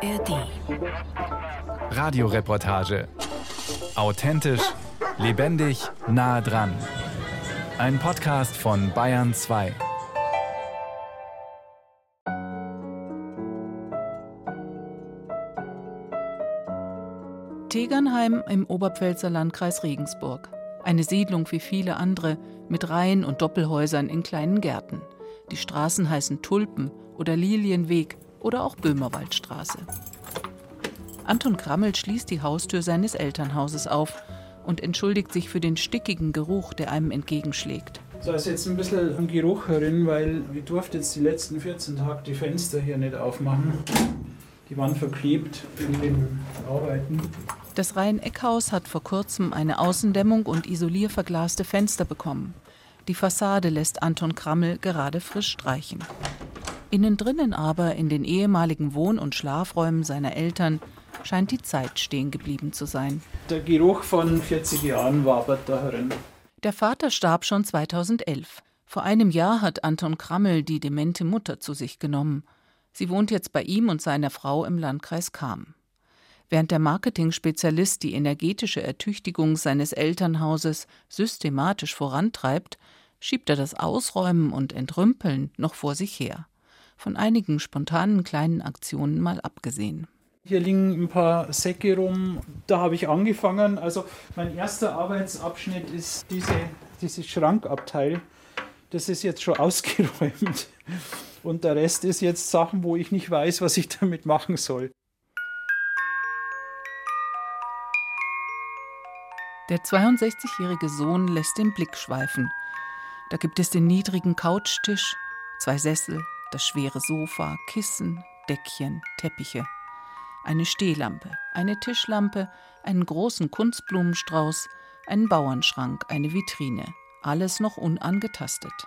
ARD. Radioreportage. Authentisch, lebendig, nah dran. Ein Podcast von Bayern 2. Tegernheim im Oberpfälzer Landkreis Regensburg. Eine Siedlung wie viele andere mit Reihen und Doppelhäusern in kleinen Gärten. Die Straßen heißen Tulpen oder Lilienweg oder auch Böhmerwaldstraße. Anton Krammel schließt die Haustür seines Elternhauses auf und entschuldigt sich für den stickigen Geruch, der einem entgegenschlägt. Da ist jetzt ein bisschen ein Geruch herin, weil ich durfte jetzt die letzten 14 Tage die Fenster hier nicht aufmachen. Die waren verklebt in den Arbeiten. Das Rhein-Eckhaus hat vor kurzem eine Außendämmung und isolierverglaste Fenster bekommen. Die Fassade lässt Anton Krammel gerade frisch streichen. Innen drinnen aber, in den ehemaligen Wohn- und Schlafräumen seiner Eltern, scheint die Zeit stehen geblieben zu sein. Der Geruch von 40 Jahren wabert da herin. Der Vater starb schon 2011. Vor einem Jahr hat Anton Krammel die demente Mutter zu sich genommen. Sie wohnt jetzt bei ihm und seiner Frau im Landkreis Cham. Während der Marketing-Spezialist die energetische Ertüchtigung seines Elternhauses systematisch vorantreibt, schiebt er das Ausräumen und Entrümpeln noch vor sich her. Von einigen spontanen kleinen Aktionen mal abgesehen. Hier liegen ein paar Säcke rum. Da habe ich angefangen. Also mein erster Arbeitsabschnitt ist diese, dieses Schrankabteil. Das ist jetzt schon ausgeräumt. Und der Rest ist jetzt Sachen, wo ich nicht weiß, was ich damit machen soll. Der 62-jährige Sohn lässt den Blick schweifen. Da gibt es den niedrigen Couchtisch, zwei Sessel, das schwere Sofa, Kissen, Deckchen, Teppiche. Eine Stehlampe, eine Tischlampe, einen großen Kunstblumenstrauß, einen Bauernschrank, eine Vitrine. Alles noch unangetastet.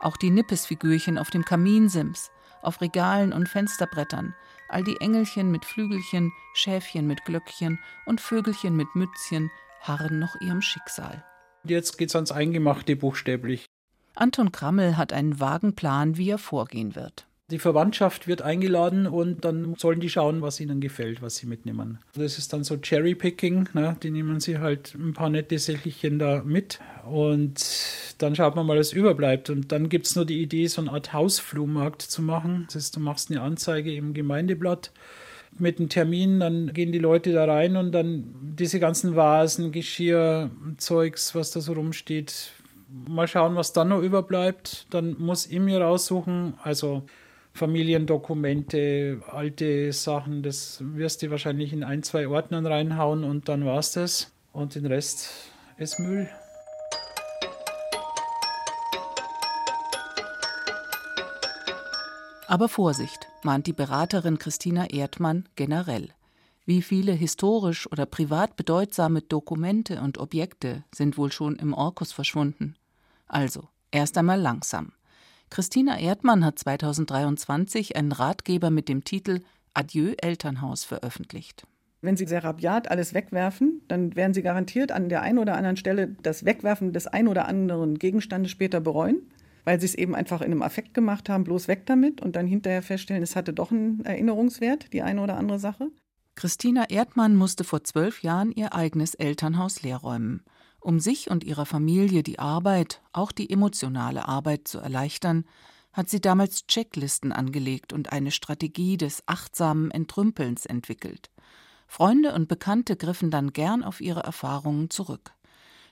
Auch die Nippesfigürchen auf dem Kaminsims, auf Regalen und Fensterbrettern, all die Engelchen mit Flügelchen, Schäfchen mit Glöckchen und Vögelchen mit Mützchen harren noch ihrem Schicksal. Jetzt geht's ans Eingemachte buchstäblich. Anton Krammel hat einen vagen Plan, wie er vorgehen wird. Die Verwandtschaft wird eingeladen und dann sollen die schauen, was ihnen gefällt, was sie mitnehmen. Das ist dann so Cherry-Picking, ne? die nehmen sie halt ein paar nette Sächelchen da mit und dann schaut man mal, was überbleibt. Und dann gibt es nur die Idee, so eine Art Hausflohmarkt zu machen. Das heißt, du machst eine Anzeige im Gemeindeblatt mit einem Termin, dann gehen die Leute da rein und dann diese ganzen Vasen, Geschirr, Zeugs, was da so rumsteht, mal schauen, was dann noch überbleibt. Dann muss ich mir raussuchen, also Familiendokumente, alte Sachen, das wirst du wahrscheinlich in ein, zwei Ordnern reinhauen und dann war's das. Und den Rest ist Müll. Aber Vorsicht, mahnt die Beraterin Christina Erdmann generell. Wie viele historisch oder privat bedeutsame Dokumente und Objekte sind wohl schon im Orkus verschwunden? Also, erst einmal langsam. Christina Erdmann hat 2023 einen Ratgeber mit dem Titel Adieu Elternhaus veröffentlicht. Wenn Sie sehr rabiat alles wegwerfen, dann werden Sie garantiert an der einen oder anderen Stelle das Wegwerfen des ein oder anderen Gegenstandes später bereuen, weil Sie es eben einfach in einem Affekt gemacht haben, bloß weg damit und dann hinterher feststellen, es hatte doch einen Erinnerungswert, die eine oder andere Sache. Christina Erdmann musste vor zwölf Jahren ihr eigenes Elternhaus leerräumen. Um sich und ihrer Familie die Arbeit, auch die emotionale Arbeit zu erleichtern, hat sie damals Checklisten angelegt und eine Strategie des achtsamen Entrümpelns entwickelt. Freunde und Bekannte griffen dann gern auf ihre Erfahrungen zurück.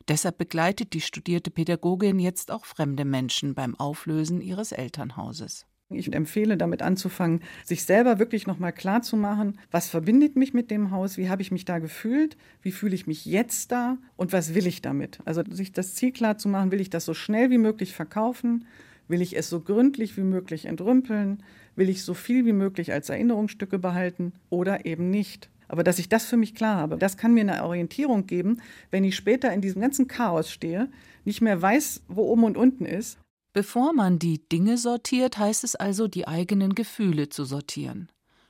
Deshalb begleitet die studierte Pädagogin jetzt auch fremde Menschen beim Auflösen ihres Elternhauses. Ich empfehle damit anzufangen, sich selber wirklich nochmal klar zu machen, was verbindet mich mit dem Haus, wie habe ich mich da gefühlt, wie fühle ich mich jetzt da und was will ich damit. Also sich das Ziel klar zu machen, will ich das so schnell wie möglich verkaufen, will ich es so gründlich wie möglich entrümpeln, will ich so viel wie möglich als Erinnerungsstücke behalten oder eben nicht. Aber dass ich das für mich klar habe, das kann mir eine Orientierung geben, wenn ich später in diesem ganzen Chaos stehe, nicht mehr weiß, wo oben und unten ist Bevor man die Dinge sortiert, heißt es also, die eigenen Gefühle zu sortieren,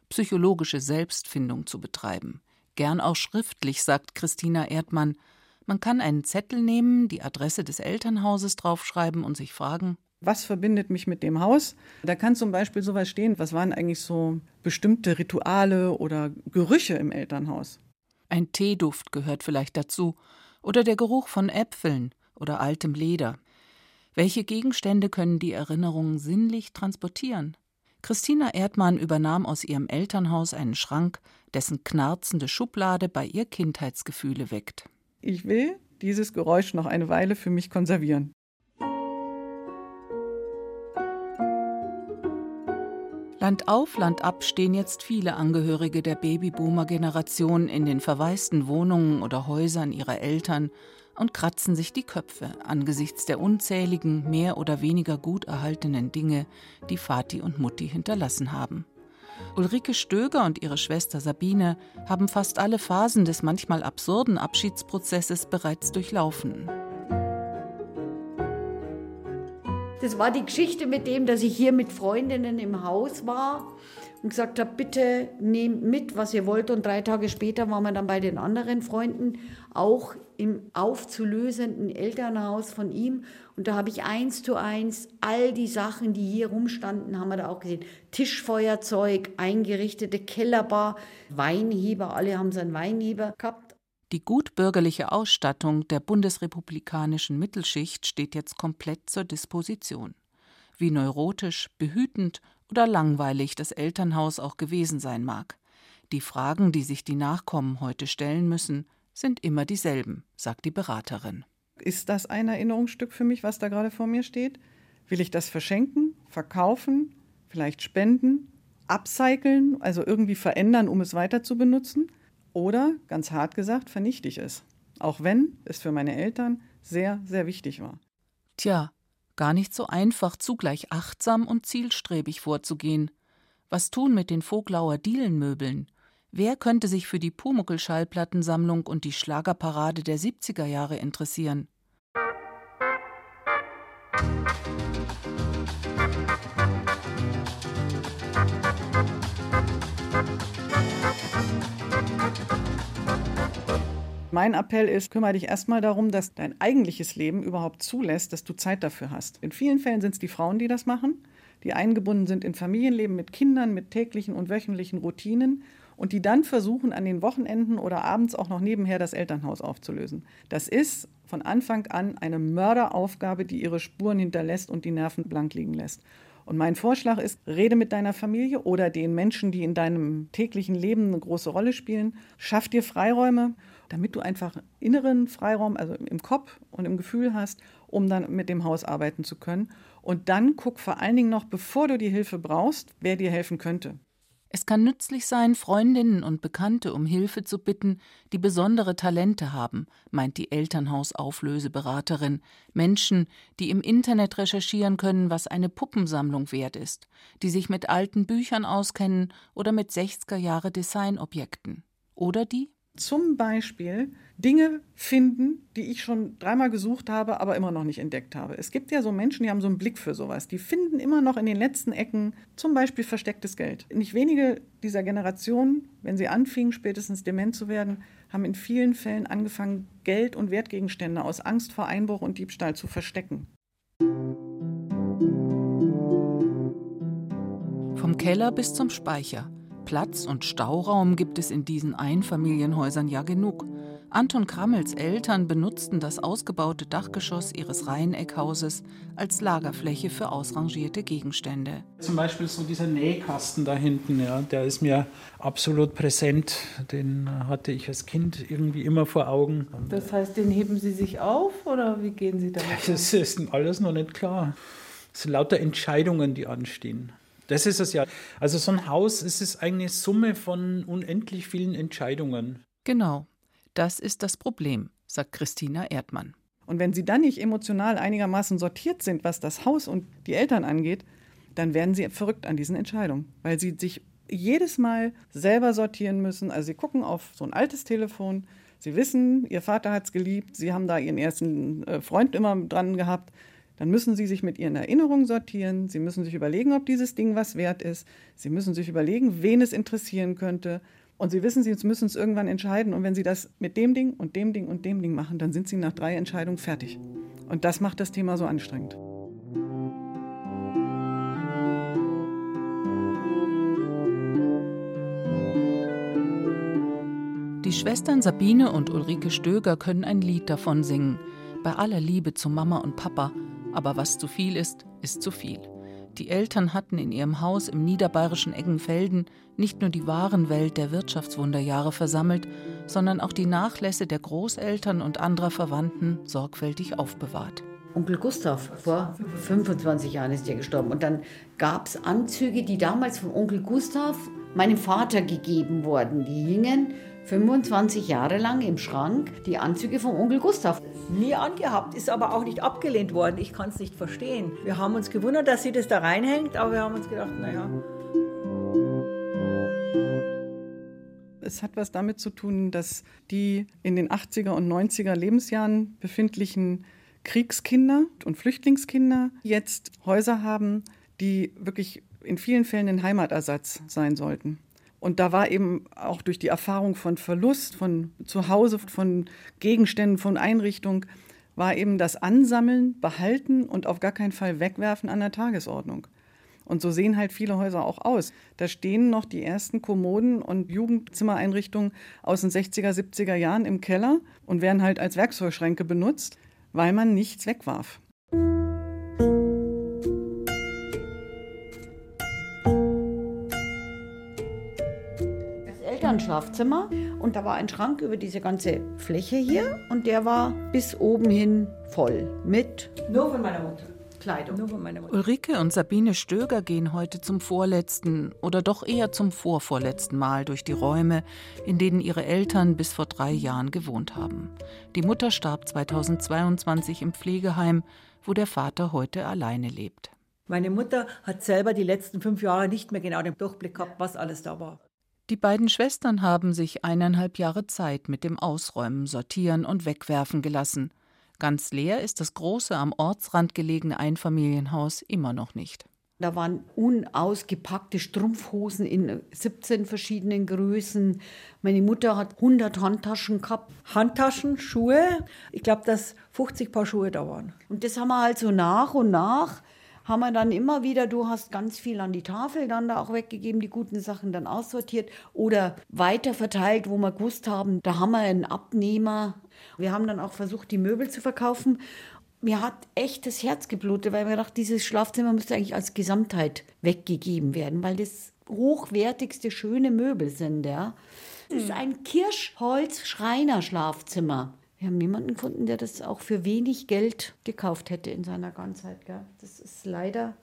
psychologische Selbstfindung zu betreiben. Gern auch schriftlich, sagt Christina Erdmann. Man kann einen Zettel nehmen, die Adresse des Elternhauses draufschreiben und sich fragen, Was verbindet mich mit dem Haus? Da kann zum Beispiel sowas stehen, was waren eigentlich so bestimmte Rituale oder Gerüche im Elternhaus? Ein Teeduft gehört vielleicht dazu oder der Geruch von Äpfeln oder altem Leder. Welche Gegenstände können die Erinnerungen sinnlich transportieren? Christina Erdmann übernahm aus ihrem Elternhaus einen Schrank, dessen knarzende Schublade bei ihr Kindheitsgefühle weckt. Ich will dieses Geräusch noch eine Weile für mich konservieren. Land auf, Land ab stehen jetzt viele Angehörige der Babyboomer-Generation in den verwaisten Wohnungen oder Häusern ihrer Eltern und kratzen sich die Köpfe angesichts der unzähligen, mehr oder weniger gut erhaltenen Dinge, die Vati und Mutti hinterlassen haben. Ulrike Stöger und ihre Schwester Sabine haben fast alle Phasen des manchmal absurden Abschiedsprozesses bereits durchlaufen. Das war die Geschichte mit dem, dass ich hier mit Freundinnen im Haus war und gesagt habe, bitte nehmt mit, was ihr wollt. Und drei Tage später waren wir dann bei den anderen Freunden, auch im aufzulösenden Elternhaus von ihm. Und da habe ich eins zu eins all die Sachen, die hier rumstanden, haben wir da auch gesehen. Tischfeuerzeug, eingerichtete Kellerbar, Weinheber, alle haben so einen Weinheber gehabt. Die gutbürgerliche Ausstattung der bundesrepublikanischen Mittelschicht steht jetzt komplett zur Disposition. Wie neurotisch, behütend oder langweilig das Elternhaus auch gewesen sein mag. Die Fragen, die sich die Nachkommen heute stellen müssen, sind immer dieselben, sagt die Beraterin. Ist das ein Erinnerungsstück für mich, was da gerade vor mir steht? Will ich das verschenken, verkaufen, vielleicht spenden, upcyclen, also irgendwie verändern, um es weiter zu benutzen? Oder, ganz hart gesagt, vernichte ich es. Auch wenn es für meine Eltern sehr, sehr wichtig war. Tja, gar nicht so einfach, zugleich achtsam und zielstrebig vorzugehen. Was tun mit den Voglauer Dielenmöbeln? Wer könnte sich für die Pumuckl-Schallplattensammlung und die Schlagerparade der 70er Jahre interessieren? Mein Appell ist, kümmere dich erstmal darum, dass dein eigentliches Leben überhaupt zulässt, dass du Zeit dafür hast. In vielen Fällen sind es die Frauen, die das machen, die eingebunden sind in Familienleben mit Kindern, mit täglichen und wöchentlichen Routinen und die dann versuchen, an den Wochenenden oder abends auch noch nebenher das Elternhaus aufzulösen. Das ist von Anfang an eine Mörderaufgabe, die ihre Spuren hinterlässt und die Nerven blank liegen lässt. Und mein Vorschlag ist, rede mit deiner Familie oder den Menschen, die in deinem täglichen Leben eine große Rolle spielen. Schaff dir Freiräume damit du einfach inneren Freiraum, also im Kopf und im Gefühl hast, um dann mit dem Haus arbeiten zu können. Und dann guck vor allen Dingen noch, bevor du die Hilfe brauchst, wer dir helfen könnte. Es kann nützlich sein, Freundinnen und Bekannte um Hilfe zu bitten, die besondere Talente haben, meint die Elternhausauflöseberaterin. Menschen, die im Internet recherchieren können, was eine Puppensammlung wert ist, die sich mit alten Büchern auskennen oder mit 60er Jahre Designobjekten. Oder die zum Beispiel Dinge finden, die ich schon dreimal gesucht habe, aber immer noch nicht entdeckt habe. Es gibt ja so Menschen, die haben so einen Blick für sowas. Die finden immer noch in den letzten Ecken zum Beispiel verstecktes Geld. Nicht wenige dieser Generationen, wenn sie anfingen, spätestens dement zu werden, haben in vielen Fällen angefangen, Geld und Wertgegenstände aus Angst vor Einbruch und Diebstahl zu verstecken. Vom Keller bis zum Speicher. Platz und Stauraum gibt es in diesen Einfamilienhäusern ja genug. Anton Krammels Eltern benutzten das ausgebaute Dachgeschoss ihres Reiheneckhauses als Lagerfläche für ausrangierte Gegenstände. Zum Beispiel so dieser Nähkasten da hinten, ja, der ist mir absolut präsent. Den hatte ich als Kind irgendwie immer vor Augen. Das heißt, den heben Sie sich auf oder wie gehen Sie damit? Das ist alles noch nicht klar. Es sind lauter Entscheidungen, die anstehen. Das ist es ja. Also so ein Haus ist es eine Summe von unendlich vielen Entscheidungen. Genau. Das ist das Problem, sagt Christina Erdmann. Und wenn Sie dann nicht emotional einigermaßen sortiert sind, was das Haus und die Eltern angeht, dann werden Sie verrückt an diesen Entscheidungen, weil Sie sich jedes Mal selber sortieren müssen. Also Sie gucken auf so ein altes Telefon, Sie wissen, Ihr Vater hat es geliebt, Sie haben da Ihren ersten äh, Freund immer dran gehabt dann müssen Sie sich mit Ihren Erinnerungen sortieren. Sie müssen sich überlegen, ob dieses Ding was wert ist. Sie müssen sich überlegen, wen es interessieren könnte. Und Sie wissen, Sie müssen es irgendwann entscheiden. Und wenn Sie das mit dem Ding und dem Ding und dem Ding machen, dann sind Sie nach drei Entscheidungen fertig. Und das macht das Thema so anstrengend. Die Schwestern Sabine und Ulrike Stöger können ein Lied davon singen. Bei aller Liebe zu Mama und Papa aber was zu viel ist, ist zu viel. Die Eltern hatten in ihrem Haus im niederbayerischen Eggenfelden nicht nur die wahren Welt der Wirtschaftswunderjahre versammelt, sondern auch die Nachlässe der Großeltern und anderer Verwandten sorgfältig aufbewahrt. Onkel Gustav, vor 25 Jahren ist er gestorben. Und dann gab es Anzüge, die damals von Onkel Gustav meinem Vater gegeben wurden. Die hingen 25 Jahre lang im Schrank, die Anzüge vom Onkel Gustav. Nie angehabt, ist aber auch nicht abgelehnt worden. Ich kann es nicht verstehen. Wir haben uns gewundert, dass sie das da reinhängt, aber wir haben uns gedacht, naja. Es hat was damit zu tun, dass die in den 80er und 90er Lebensjahren befindlichen Kriegskinder und Flüchtlingskinder jetzt Häuser haben, die wirklich in vielen Fällen ein Heimatersatz sein sollten. Und da war eben auch durch die Erfahrung von Verlust, von Zuhause, von Gegenständen, von Einrichtung, war eben das Ansammeln, Behalten und auf gar keinen Fall Wegwerfen an der Tagesordnung. Und so sehen halt viele Häuser auch aus. Da stehen noch die ersten Kommoden und Jugendzimmereinrichtungen aus den 60er, 70er Jahren im Keller und werden halt als Werkzeugschränke benutzt, weil man nichts wegwarf. Elternschlafzimmer und da war ein Schrank über diese ganze Fläche hier und der war bis oben hin voll mit Nur von meiner Mutter. Kleidung. Nur von meiner Mutter. Ulrike und Sabine Stöger gehen heute zum vorletzten oder doch eher zum vorvorletzten Mal durch die Räume, in denen ihre Eltern bis vor drei Jahren gewohnt haben. Die Mutter starb 2022 im Pflegeheim, wo der Vater heute alleine lebt. Meine Mutter hat selber die letzten fünf Jahre nicht mehr genau den Durchblick gehabt, was alles da war. Die beiden Schwestern haben sich eineinhalb Jahre Zeit mit dem Ausräumen, Sortieren und Wegwerfen gelassen. Ganz leer ist das große am Ortsrand gelegene Einfamilienhaus immer noch nicht. Da waren unausgepackte Strumpfhosen in 17 verschiedenen Größen. Meine Mutter hat 100 Handtaschen gehabt. Handtaschen, Schuhe. Ich glaube, dass 50 Paar Schuhe da waren. Und das haben wir halt so nach und nach haben wir dann immer wieder, du hast ganz viel an die Tafel dann da auch weggegeben, die guten Sachen dann aussortiert oder weiter verteilt, wo wir gewusst haben, da haben wir einen Abnehmer. Wir haben dann auch versucht, die Möbel zu verkaufen. Mir hat echt das Herz geblutet, weil mir gedacht, dieses Schlafzimmer müsste eigentlich als Gesamtheit weggegeben werden, weil das hochwertigste, schöne Möbel sind, ja. Das ist ein Kirschholz-Schreiner-Schlafzimmer. Wir haben niemanden gefunden, der das auch für wenig Geld gekauft hätte in seiner Ganzheit. Gell? Das ist leider.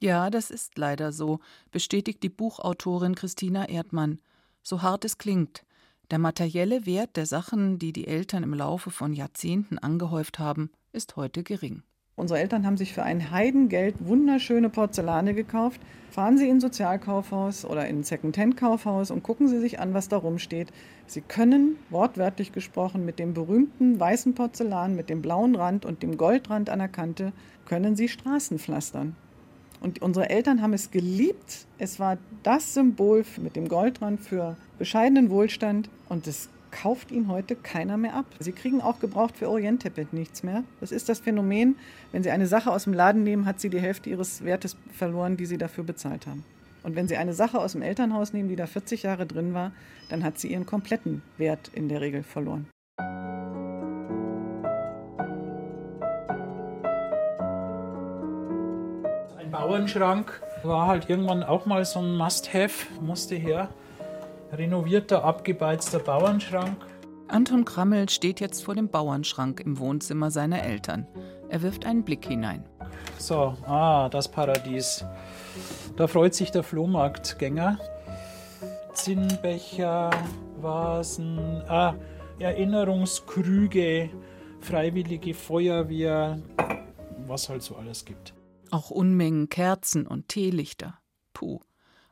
Ja, das ist leider so, bestätigt die Buchautorin Christina Erdmann. So hart es klingt. Der materielle Wert der Sachen, die die Eltern im Laufe von Jahrzehnten angehäuft haben, ist heute gering. Unsere Eltern haben sich für ein Heidengeld wunderschöne Porzellane gekauft. Fahren Sie in ein Sozialkaufhaus oder in ein Second-Hand-Kaufhaus und gucken Sie sich an, was da rumsteht. Sie können, wortwörtlich gesprochen, mit dem berühmten weißen Porzellan, mit dem blauen Rand und dem Goldrand an der Kante, können Sie Straßen pflastern. Und unsere Eltern haben es geliebt. Es war das Symbol mit dem Goldrand für bescheidenen Wohlstand und es kauft ihn heute keiner mehr ab. Sie kriegen auch gebraucht für Orientteppich nichts mehr. Das ist das Phänomen, wenn Sie eine Sache aus dem Laden nehmen, hat sie die Hälfte ihres Wertes verloren, die Sie dafür bezahlt haben. Und wenn Sie eine Sache aus dem Elternhaus nehmen, die da 40 Jahre drin war, dann hat sie ihren kompletten Wert in der Regel verloren. Ein Bauernschrank war halt irgendwann auch mal so ein Must-Have, musste her. Renovierter, abgebeizter Bauernschrank. Anton Krammel steht jetzt vor dem Bauernschrank im Wohnzimmer seiner Eltern. Er wirft einen Blick hinein. So, ah, das Paradies. Da freut sich der Flohmarktgänger. Zinnbecher, Vasen, ah, Erinnerungskrüge, Freiwillige Feuerwehr, was halt so alles gibt. Auch Unmengen Kerzen und Teelichter. Puh.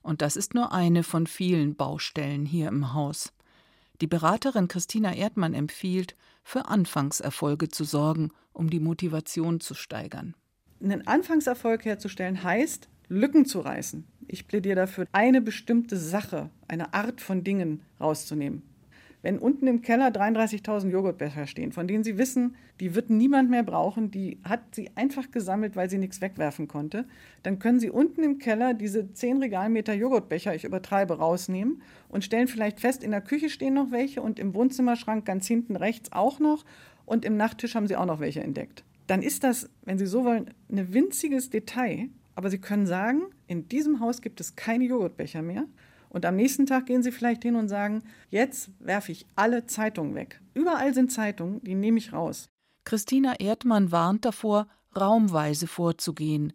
Und das ist nur eine von vielen Baustellen hier im Haus. Die Beraterin Christina Erdmann empfiehlt, für Anfangserfolge zu sorgen, um die Motivation zu steigern. Einen Anfangserfolg herzustellen heißt, Lücken zu reißen. Ich plädiere dafür, eine bestimmte Sache, eine Art von Dingen rauszunehmen. Wenn unten im Keller 33.000 Joghurtbecher stehen, von denen Sie wissen, die wird niemand mehr brauchen, die hat sie einfach gesammelt, weil sie nichts wegwerfen konnte, dann können Sie unten im Keller diese 10 Regalmeter Joghurtbecher, ich übertreibe, rausnehmen und stellen vielleicht fest, in der Küche stehen noch welche und im Wohnzimmerschrank ganz hinten rechts auch noch und im Nachttisch haben Sie auch noch welche entdeckt. Dann ist das, wenn Sie so wollen, ein winziges Detail, aber Sie können sagen, in diesem Haus gibt es keine Joghurtbecher mehr und am nächsten Tag gehen Sie vielleicht hin und sagen, jetzt werfe ich alle Zeitungen weg. Überall sind Zeitungen, die nehme ich raus. Christina Erdmann warnt davor, raumweise vorzugehen.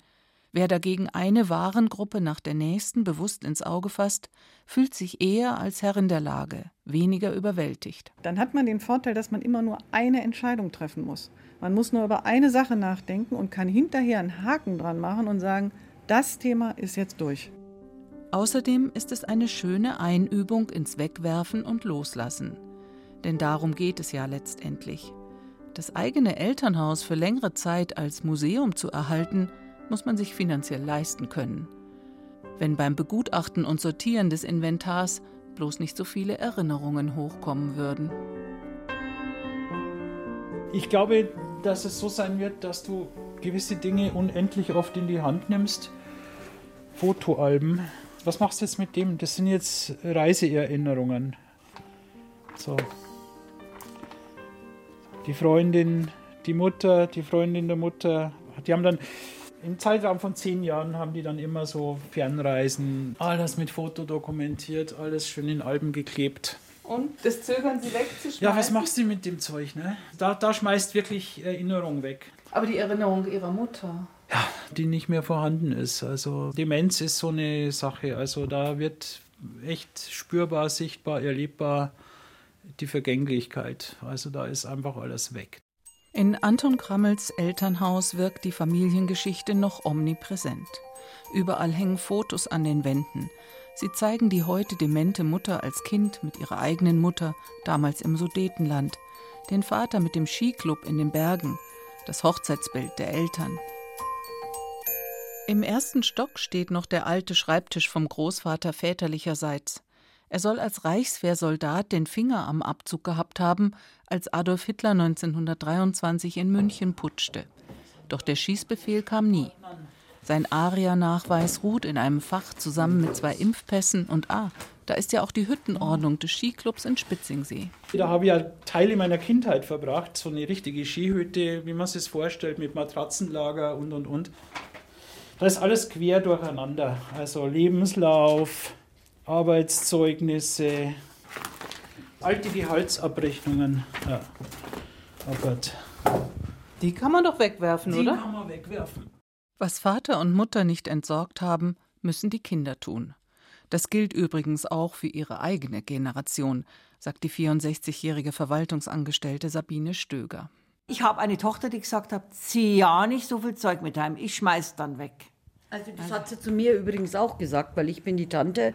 Wer dagegen eine Warengruppe nach der nächsten bewusst ins Auge fasst, fühlt sich eher als Herrin der Lage, weniger überwältigt. Dann hat man den Vorteil, dass man immer nur eine Entscheidung treffen muss. Man muss nur über eine Sache nachdenken und kann hinterher einen Haken dran machen und sagen, das Thema ist jetzt durch. Außerdem ist es eine schöne Einübung ins Wegwerfen und Loslassen. Denn darum geht es ja letztendlich. Das eigene Elternhaus für längere Zeit als Museum zu erhalten, muss man sich finanziell leisten können. Wenn beim Begutachten und Sortieren des Inventars bloß nicht so viele Erinnerungen hochkommen würden. Ich glaube, dass es so sein wird, dass du gewisse Dinge unendlich oft in die Hand nimmst. Fotoalben, was machst du jetzt mit dem? Das sind jetzt Reiseerinnerungen. So. Die Freundin, die Mutter, die Freundin der Mutter, die haben dann im Zeitraum von zehn Jahren haben die dann immer so Fernreisen, alles mit Foto dokumentiert, alles schön in Alben geklebt. Und das zögern sie wegzuschmeißen? Ja, was machst du mit dem Zeug? Ne? Da, da schmeißt wirklich Erinnerung weg. Aber die Erinnerung ihrer Mutter ja, die nicht mehr vorhanden ist. Also Demenz ist so eine Sache. Also da wird echt spürbar, sichtbar, erlebbar die Vergänglichkeit. Also da ist einfach alles weg. In Anton Krammels Elternhaus wirkt die Familiengeschichte noch omnipräsent. Überall hängen Fotos an den Wänden. Sie zeigen die heute demente Mutter als Kind mit ihrer eigenen Mutter, damals im Sudetenland, den Vater mit dem Skiclub in den Bergen, das Hochzeitsbild der Eltern, im ersten Stock steht noch der alte Schreibtisch vom Großvater väterlicherseits. Er soll als Reichswehrsoldat den Finger am Abzug gehabt haben, als Adolf Hitler 1923 in München putschte. Doch der Schießbefehl kam nie. Sein ARIA-Nachweis ruht in einem Fach zusammen mit zwei Impfpässen und ah, da ist ja auch die Hüttenordnung des Skiclubs in Spitzingsee. Da habe ich ja Teile meiner Kindheit verbracht, so eine richtige Skihütte, wie man es sich vorstellt, mit Matratzenlager und und und. Da ist alles quer durcheinander. Also Lebenslauf, Arbeitszeugnisse, alte Gehaltsabrechnungen. Ja. Oh Gott. Die kann man doch wegwerfen, Die oder? Die kann man wegwerfen. Was Vater und Mutter nicht entsorgt haben, müssen die Kinder tun. Das gilt übrigens auch für ihre eigene Generation, sagt die 64-jährige Verwaltungsangestellte Sabine Stöger. Ich habe eine Tochter, die gesagt hat, zieh ja nicht so viel Zeug mit heim, ich schmeiß dann weg. Also das hat sie zu mir übrigens auch gesagt, weil ich bin die Tante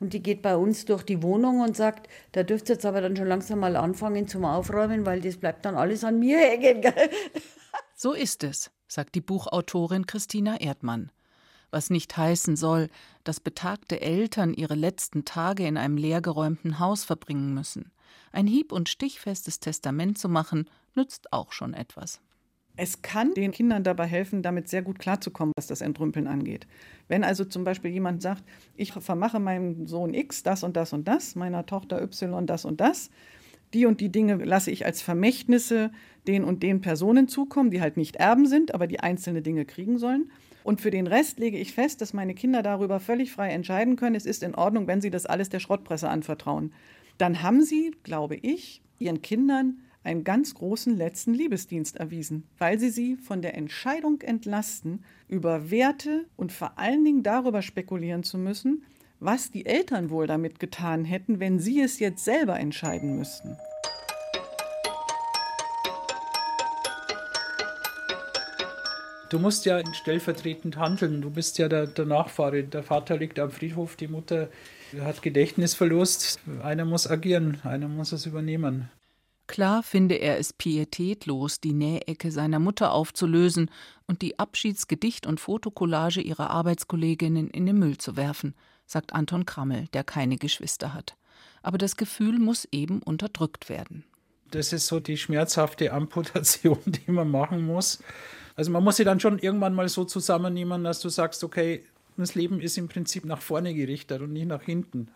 und die geht bei uns durch die Wohnung und sagt, da dürft ihr jetzt aber dann schon langsam mal anfangen zum Aufräumen, weil das bleibt dann alles an mir hängen. So ist es, sagt die Buchautorin Christina Erdmann. Was nicht heißen soll, dass betagte Eltern ihre letzten Tage in einem leergeräumten Haus verbringen müssen. Ein hieb- und stichfestes Testament zu machen, nützt auch schon etwas. Es kann den Kindern dabei helfen, damit sehr gut klarzukommen, was das Entrümpeln angeht. Wenn also zum Beispiel jemand sagt, ich vermache meinem Sohn X das und das und das, meiner Tochter Y das und das, die und die Dinge lasse ich als Vermächtnisse den und den Personen zukommen, die halt nicht Erben sind, aber die einzelne Dinge kriegen sollen. Und für den Rest lege ich fest, dass meine Kinder darüber völlig frei entscheiden können. Es ist in Ordnung, wenn sie das alles der Schrottpresse anvertrauen. Dann haben sie, glaube ich, ihren Kindern einen ganz großen letzten Liebesdienst erwiesen, weil sie sie von der Entscheidung entlasten, über Werte und vor allen Dingen darüber spekulieren zu müssen, was die Eltern wohl damit getan hätten, wenn sie es jetzt selber entscheiden müssten. Du musst ja stellvertretend handeln. Du bist ja der, der Nachfahre. Der Vater liegt am Friedhof, die Mutter hat Gedächtnisverlust. Einer muss agieren, einer muss es übernehmen. Klar finde er es pietätlos, die Nähecke seiner Mutter aufzulösen und die Abschiedsgedicht- und Fotokollage ihrer Arbeitskolleginnen in den Müll zu werfen, sagt Anton Krammel, der keine Geschwister hat. Aber das Gefühl muss eben unterdrückt werden. Das ist so die schmerzhafte Amputation, die man machen muss. Also man muss sie dann schon irgendwann mal so zusammennehmen, dass du sagst, okay, das Leben ist im Prinzip nach vorne gerichtet und nicht nach hinten.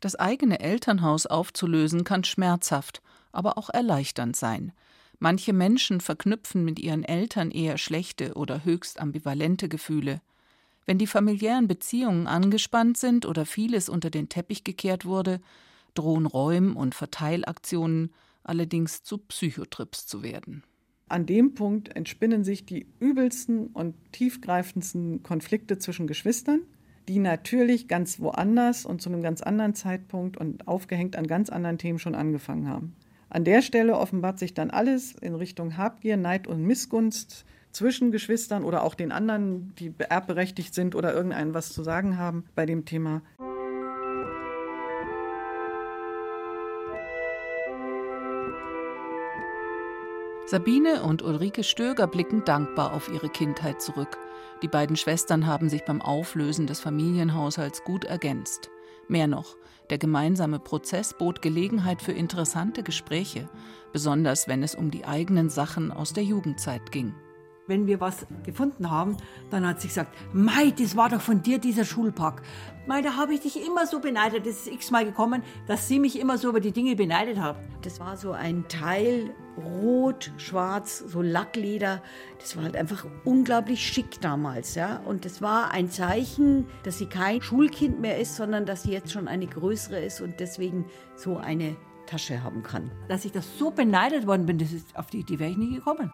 Das eigene Elternhaus aufzulösen kann schmerzhaft, aber auch erleichternd sein. Manche Menschen verknüpfen mit ihren Eltern eher schlechte oder höchst ambivalente Gefühle. Wenn die familiären Beziehungen angespannt sind oder vieles unter den Teppich gekehrt wurde, drohen Räum- und Verteilaktionen allerdings zu Psychotrips zu werden. An dem Punkt entspinnen sich die übelsten und tiefgreifendsten Konflikte zwischen Geschwistern, die natürlich ganz woanders und zu einem ganz anderen Zeitpunkt und aufgehängt an ganz anderen Themen schon angefangen haben. An der Stelle offenbart sich dann alles in Richtung Habgier, Neid und Missgunst zwischen Geschwistern oder auch den anderen, die erbberechtigt sind oder irgendeinen was zu sagen haben bei dem Thema. Sabine und Ulrike Stöger blicken dankbar auf ihre Kindheit zurück. Die beiden Schwestern haben sich beim Auflösen des Familienhaushalts gut ergänzt. Mehr noch, der gemeinsame Prozess bot Gelegenheit für interessante Gespräche, besonders wenn es um die eigenen Sachen aus der Jugendzeit ging wenn wir was gefunden haben, dann hat sie gesagt, Mai, das war doch von dir dieser Schulpack. Mai, da habe ich dich immer so beneidet. Das ist x-mal gekommen, dass sie mich immer so über die Dinge beneidet hat. Das war so ein Teil, rot, schwarz, so Lackleder. Das war halt einfach unglaublich schick damals, ja. Und das war ein Zeichen, dass sie kein Schulkind mehr ist, sondern dass sie jetzt schon eine größere ist und deswegen so eine Tasche haben kann. Dass ich das so beneidet worden bin, das ist, auf die Idee wäre ich nie gekommen.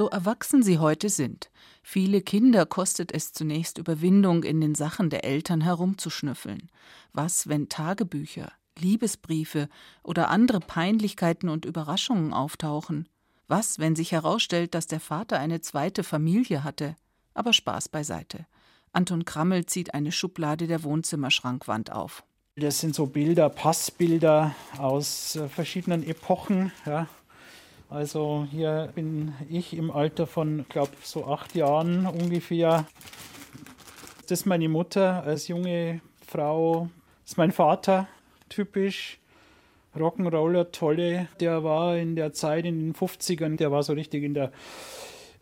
So erwachsen sie heute sind. Viele Kinder kostet es zunächst Überwindung, in den Sachen der Eltern herumzuschnüffeln. Was, wenn Tagebücher, Liebesbriefe oder andere Peinlichkeiten und Überraschungen auftauchen? Was, wenn sich herausstellt, dass der Vater eine zweite Familie hatte? Aber Spaß beiseite. Anton Krammel zieht eine Schublade der Wohnzimmerschrankwand auf. Das sind so Bilder, Passbilder aus äh, verschiedenen Epochen. Ja. Also hier bin ich im Alter von, glaube so acht Jahren ungefähr. Das ist meine Mutter als junge Frau. Das ist mein Vater, typisch. Rock'n'Roller, tolle. Der war in der Zeit in den 50ern, der war so richtig in der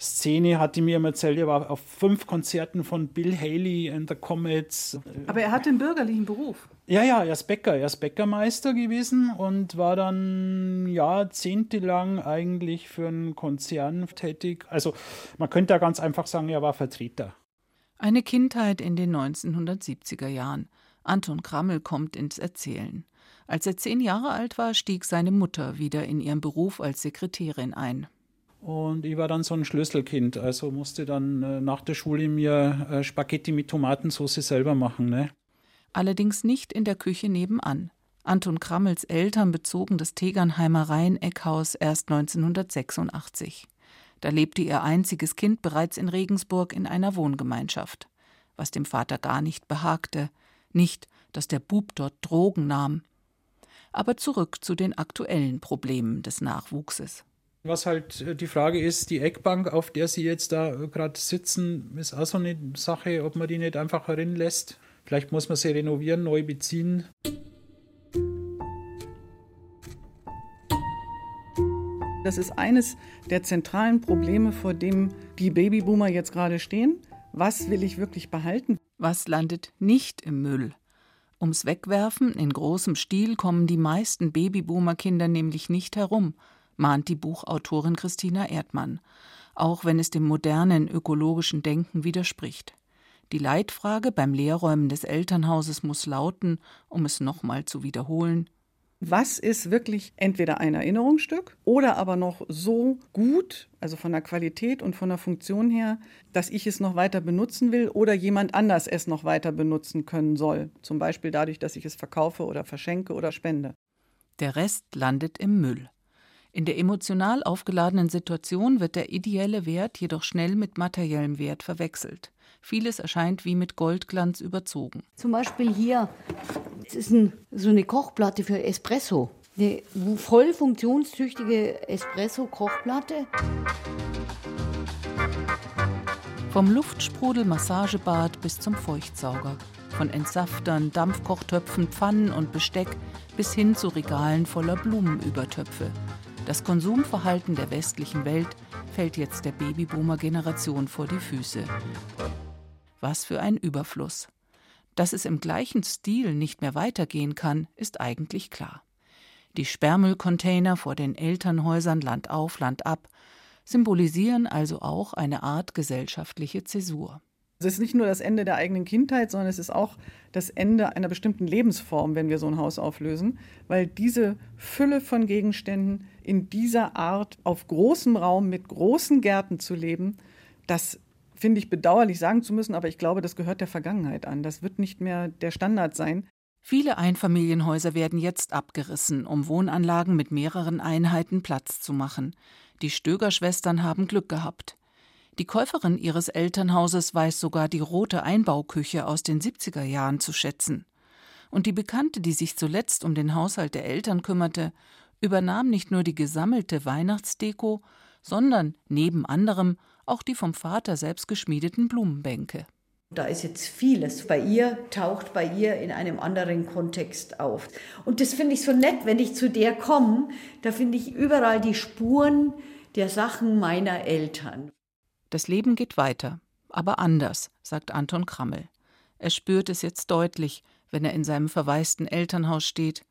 Szene, hat die mir erzählt, er war auf fünf Konzerten von Bill Haley and the Comets. Aber er hat den bürgerlichen Beruf. Ja, ja, er ist Bäcker, er ist Bäckermeister gewesen und war dann jahrzehntelang eigentlich für einen Konzern tätig. Also man könnte da ganz einfach sagen, er war Vertreter. Eine Kindheit in den 1970er Jahren. Anton Krammel kommt ins Erzählen. Als er zehn Jahre alt war, stieg seine Mutter wieder in ihren Beruf als Sekretärin ein. Und ich war dann so ein Schlüsselkind, also musste dann äh, nach der Schule mir äh, Spaghetti mit Tomatensauce selber machen. Ne? Allerdings nicht in der Küche nebenan. Anton Krammels Eltern bezogen das Tegernheimer Rhein-Eckhaus erst 1986. Da lebte ihr einziges Kind bereits in Regensburg in einer Wohngemeinschaft. Was dem Vater gar nicht behagte. Nicht, dass der Bub dort Drogen nahm. Aber zurück zu den aktuellen Problemen des Nachwuchses. Was halt äh, die Frage ist, die Eckbank, auf der Sie jetzt da äh, gerade sitzen, ist auch so eine Sache, ob man die nicht einfach herin lässt. Vielleicht muss man sie renovieren, neu beziehen. Das ist eines der zentralen Probleme, vor dem die Babyboomer jetzt gerade stehen. Was will ich wirklich behalten? Was landet nicht im Müll? Ums Wegwerfen in großem Stil kommen die meisten Babyboomer-Kinder nämlich nicht herum mahnt die Buchautorin Christina Erdmann, auch wenn es dem modernen ökologischen Denken widerspricht. Die Leitfrage beim Leerräumen des Elternhauses muss lauten, um es nochmal zu wiederholen, was ist wirklich entweder ein Erinnerungsstück oder aber noch so gut, also von der Qualität und von der Funktion her, dass ich es noch weiter benutzen will oder jemand anders es noch weiter benutzen können soll. Zum Beispiel dadurch, dass ich es verkaufe oder verschenke oder spende. Der Rest landet im Müll. In der emotional aufgeladenen Situation wird der ideelle Wert jedoch schnell mit materiellem Wert verwechselt. Vieles erscheint wie mit Goldglanz überzogen. Zum Beispiel hier, das ist ein, so eine Kochplatte für Espresso. Eine voll funktionstüchtige Espresso-Kochplatte. Vom Luftsprudel-Massagebad bis zum Feuchtsauger. Von Entsaftern, Dampfkochtöpfen, Pfannen und Besteck bis hin zu Regalen voller Blumenübertöpfe. Das Konsumverhalten der westlichen Welt fällt jetzt der Babyboomer-Generation vor die Füße. Was für ein Überfluss. Dass es im gleichen Stil nicht mehr weitergehen kann, ist eigentlich klar. Die Sperrmüllcontainer vor den Elternhäusern Land auf, Land ab symbolisieren also auch eine Art gesellschaftliche Zäsur. Es ist nicht nur das Ende der eigenen Kindheit, sondern es ist auch das Ende einer bestimmten Lebensform, wenn wir so ein Haus auflösen, weil diese Fülle von Gegenständen in dieser Art auf großem Raum mit großen Gärten zu leben, das finde ich bedauerlich sagen zu müssen, aber ich glaube, das gehört der Vergangenheit an. Das wird nicht mehr der Standard sein. Viele Einfamilienhäuser werden jetzt abgerissen, um Wohnanlagen mit mehreren Einheiten Platz zu machen. Die Stöger-Schwestern haben Glück gehabt. Die Käuferin ihres Elternhauses weiß sogar die rote Einbauküche aus den 70er Jahren zu schätzen. Und die Bekannte, die sich zuletzt um den Haushalt der Eltern kümmerte, übernahm nicht nur die gesammelte Weihnachtsdeko, sondern neben anderem auch die vom Vater selbst geschmiedeten Blumenbänke. Da ist jetzt vieles bei ihr, taucht bei ihr in einem anderen Kontext auf. Und das finde ich so nett, wenn ich zu der komme, da finde ich überall die Spuren der Sachen meiner Eltern. Das Leben geht weiter, aber anders, sagt Anton Krammel. Er spürt es jetzt deutlich, wenn er in seinem verwaisten Elternhaus steht.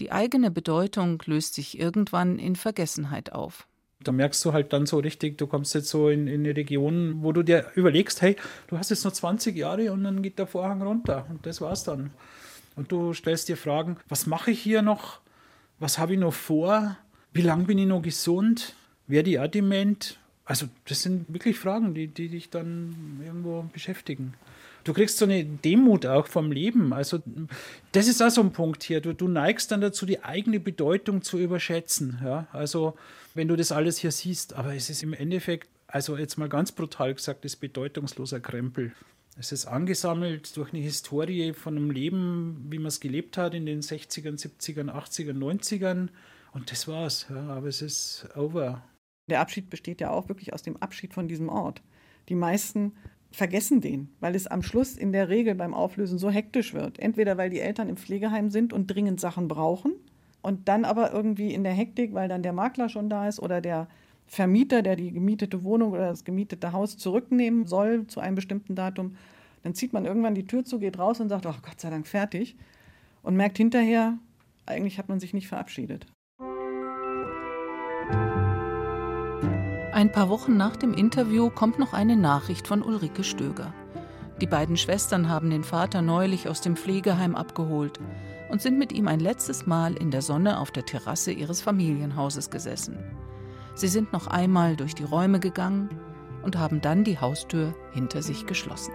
Die eigene Bedeutung löst sich irgendwann in Vergessenheit auf da merkst du halt dann so richtig, du kommst jetzt so in, in eine Region, wo du dir überlegst, hey, du hast jetzt noch 20 Jahre und dann geht der Vorhang runter und das war's dann. Und du stellst dir Fragen, was mache ich hier noch? Was habe ich noch vor? Wie lange bin ich noch gesund? Werde ich auch dement? Also das sind wirklich Fragen, die, die dich dann irgendwo beschäftigen du kriegst so eine Demut auch vom Leben. Also das ist auch so ein Punkt hier. Du, du neigst dann dazu, die eigene Bedeutung zu überschätzen. Ja? Also wenn du das alles hier siehst, aber es ist im Endeffekt, also jetzt mal ganz brutal gesagt, das bedeutungsloser Krempel. Es ist angesammelt durch eine Historie von einem Leben, wie man es gelebt hat in den 60ern, 70ern, 80ern, 90ern. Und das war's. Ja, aber es ist over. Der Abschied besteht ja auch wirklich aus dem Abschied von diesem Ort. Die meisten vergessen den, weil es am Schluss in der Regel beim Auflösen so hektisch wird. Entweder weil die Eltern im Pflegeheim sind und dringend Sachen brauchen und dann aber irgendwie in der Hektik, weil dann der Makler schon da ist oder der Vermieter, der die gemietete Wohnung oder das gemietete Haus zurücknehmen soll zu einem bestimmten Datum, dann zieht man irgendwann die Tür zu, geht raus und sagt, ach Gott sei Dank fertig und merkt hinterher, eigentlich hat man sich nicht verabschiedet. Ein paar Wochen nach dem Interview kommt noch eine Nachricht von Ulrike Stöger. Die beiden Schwestern haben den Vater neulich aus dem Pflegeheim abgeholt und sind mit ihm ein letztes Mal in der Sonne auf der Terrasse ihres Familienhauses gesessen. Sie sind noch einmal durch die Räume gegangen und haben dann die Haustür hinter sich geschlossen.